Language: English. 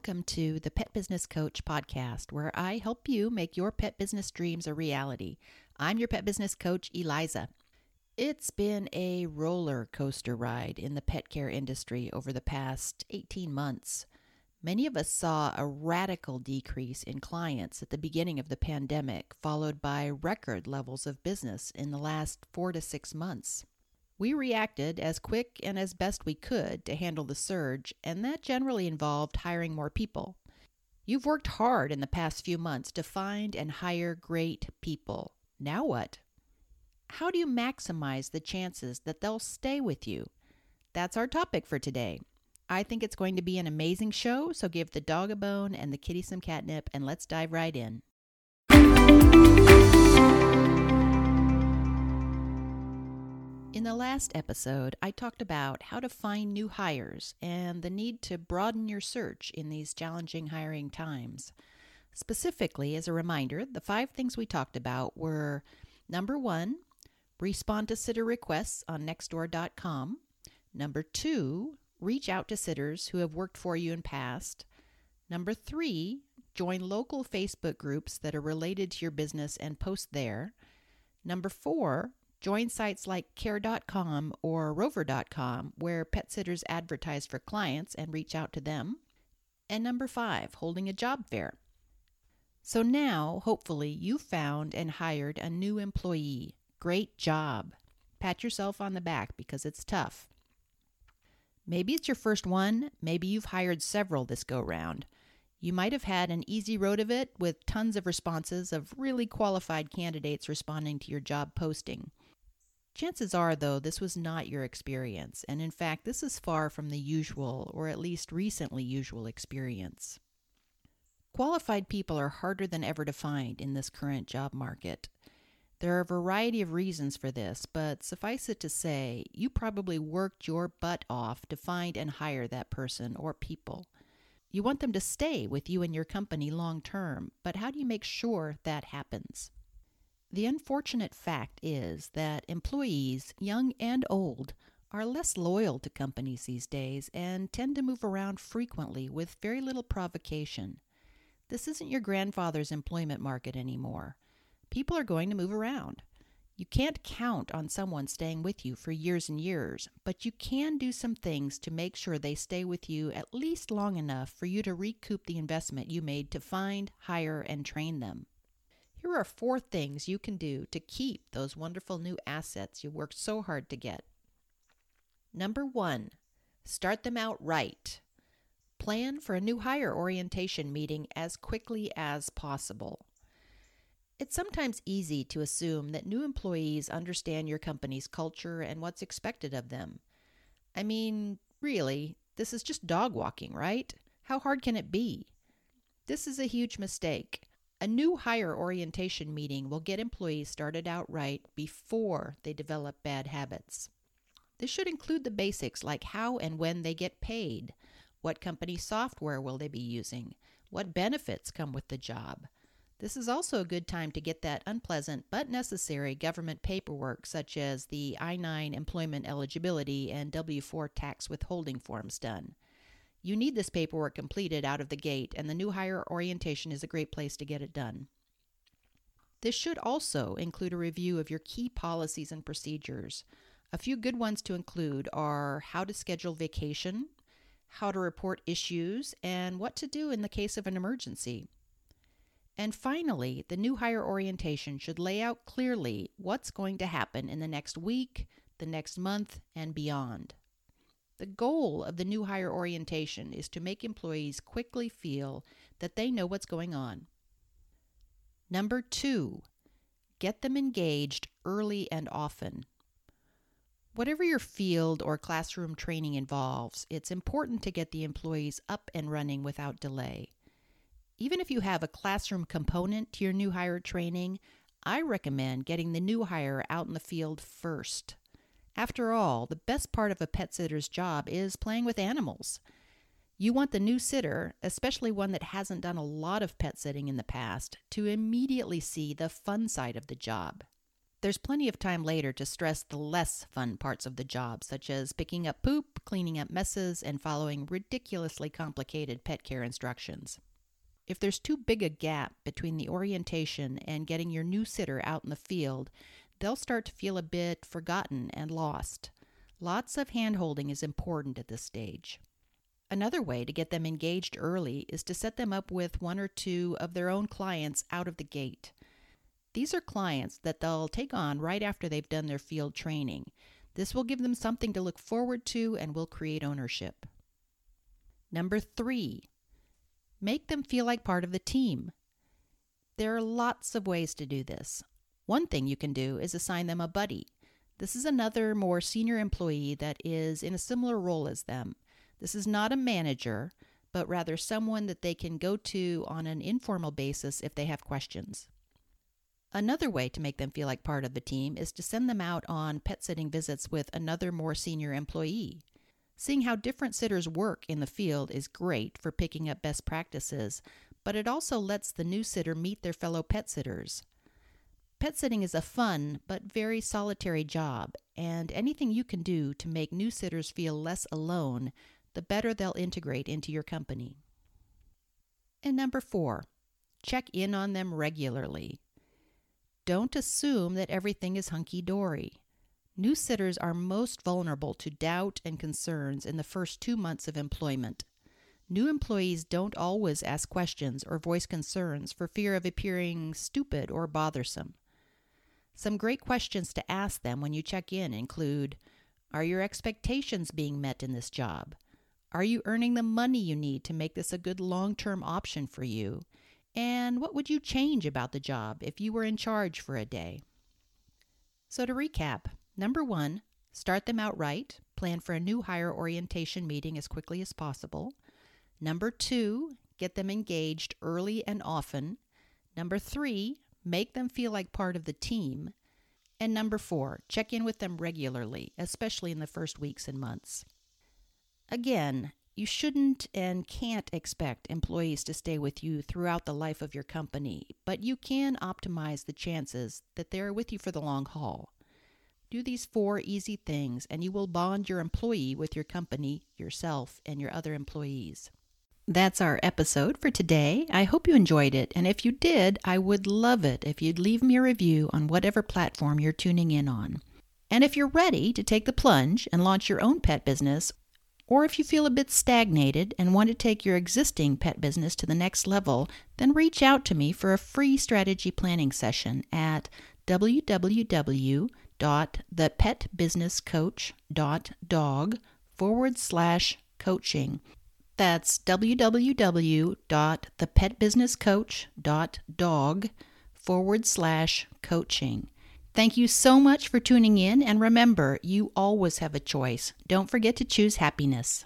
welcome to the Pet Business Coach podcast, where I help you make your pet business dreams a reality. I'm your pet business coach, Eliza. It's been a roller coaster ride in the pet care industry over the past 18 months. Many of us saw a radical decrease in clients at the beginning of the pandemic, followed by record levels of business in the last four to six months. We reacted as quick and as best we could to handle the surge, and that generally involved hiring more people. You've worked hard in the past few months to find and hire great people. Now what? How do you maximize the chances that they'll stay with you? That's our topic for today. I think it's going to be an amazing show, so give the dog a bone and the kitty some catnip, and let's dive right in. In the last episode, I talked about how to find new hires and the need to broaden your search in these challenging hiring times. Specifically, as a reminder, the five things we talked about were number one, respond to sitter requests on nextdoor.com. Number two, reach out to sitters who have worked for you in past. Number three, join local Facebook groups that are related to your business and post there. Number four, Join sites like care.com or rover.com where pet sitters advertise for clients and reach out to them. And number five, holding a job fair. So now, hopefully, you found and hired a new employee. Great job. Pat yourself on the back because it's tough. Maybe it's your first one, maybe you've hired several this go round. You might have had an easy road of it with tons of responses of really qualified candidates responding to your job posting. Chances are, though, this was not your experience, and in fact, this is far from the usual, or at least recently usual, experience. Qualified people are harder than ever to find in this current job market. There are a variety of reasons for this, but suffice it to say, you probably worked your butt off to find and hire that person or people. You want them to stay with you and your company long term, but how do you make sure that happens? The unfortunate fact is that employees, young and old, are less loyal to companies these days and tend to move around frequently with very little provocation. This isn't your grandfather's employment market anymore. People are going to move around. You can't count on someone staying with you for years and years, but you can do some things to make sure they stay with you at least long enough for you to recoup the investment you made to find, hire, and train them. Here are four things you can do to keep those wonderful new assets you worked so hard to get. Number one, start them out right. Plan for a new hire orientation meeting as quickly as possible. It's sometimes easy to assume that new employees understand your company's culture and what's expected of them. I mean, really, this is just dog walking, right? How hard can it be? This is a huge mistake. A new hire orientation meeting will get employees started out right before they develop bad habits. This should include the basics like how and when they get paid, what company software will they be using, what benefits come with the job. This is also a good time to get that unpleasant but necessary government paperwork, such as the I 9 employment eligibility and W 4 tax withholding forms, done. You need this paperwork completed out of the gate, and the new hire orientation is a great place to get it done. This should also include a review of your key policies and procedures. A few good ones to include are how to schedule vacation, how to report issues, and what to do in the case of an emergency. And finally, the new hire orientation should lay out clearly what's going to happen in the next week, the next month, and beyond. The goal of the new hire orientation is to make employees quickly feel that they know what's going on. Number two, get them engaged early and often. Whatever your field or classroom training involves, it's important to get the employees up and running without delay. Even if you have a classroom component to your new hire training, I recommend getting the new hire out in the field first. After all, the best part of a pet sitter's job is playing with animals. You want the new sitter, especially one that hasn't done a lot of pet sitting in the past, to immediately see the fun side of the job. There's plenty of time later to stress the less fun parts of the job, such as picking up poop, cleaning up messes, and following ridiculously complicated pet care instructions. If there's too big a gap between the orientation and getting your new sitter out in the field, they'll start to feel a bit forgotten and lost. Lots of handholding is important at this stage. Another way to get them engaged early is to set them up with one or two of their own clients out of the gate. These are clients that they'll take on right after they've done their field training. This will give them something to look forward to and will create ownership. Number three, make them feel like part of the team. There are lots of ways to do this. One thing you can do is assign them a buddy. This is another more senior employee that is in a similar role as them. This is not a manager, but rather someone that they can go to on an informal basis if they have questions. Another way to make them feel like part of the team is to send them out on pet sitting visits with another more senior employee. Seeing how different sitters work in the field is great for picking up best practices, but it also lets the new sitter meet their fellow pet sitters. Pet sitting is a fun but very solitary job, and anything you can do to make new sitters feel less alone, the better they'll integrate into your company. And number four, check in on them regularly. Don't assume that everything is hunky dory. New sitters are most vulnerable to doubt and concerns in the first two months of employment. New employees don't always ask questions or voice concerns for fear of appearing stupid or bothersome. Some great questions to ask them when you check in include Are your expectations being met in this job? Are you earning the money you need to make this a good long term option for you? And what would you change about the job if you were in charge for a day? So, to recap number one, start them out right. Plan for a new hire orientation meeting as quickly as possible. Number two, get them engaged early and often. Number three, make them feel like part of the team. And number four, check in with them regularly, especially in the first weeks and months. Again, you shouldn't and can't expect employees to stay with you throughout the life of your company, but you can optimize the chances that they're with you for the long haul. Do these four easy things, and you will bond your employee with your company, yourself, and your other employees. That's our episode for today. I hope you enjoyed it, and if you did, I would love it if you'd leave me a review on whatever platform you're tuning in on. And if you're ready to take the plunge and launch your own pet business, or if you feel a bit stagnated and want to take your existing pet business to the next level, then reach out to me for a free strategy planning session at www.thepetbusinesscoach.dog forward slash coaching. That's www.thepetbusinesscoach.dog forward slash coaching. Thank you so much for tuning in, and remember, you always have a choice. Don't forget to choose happiness.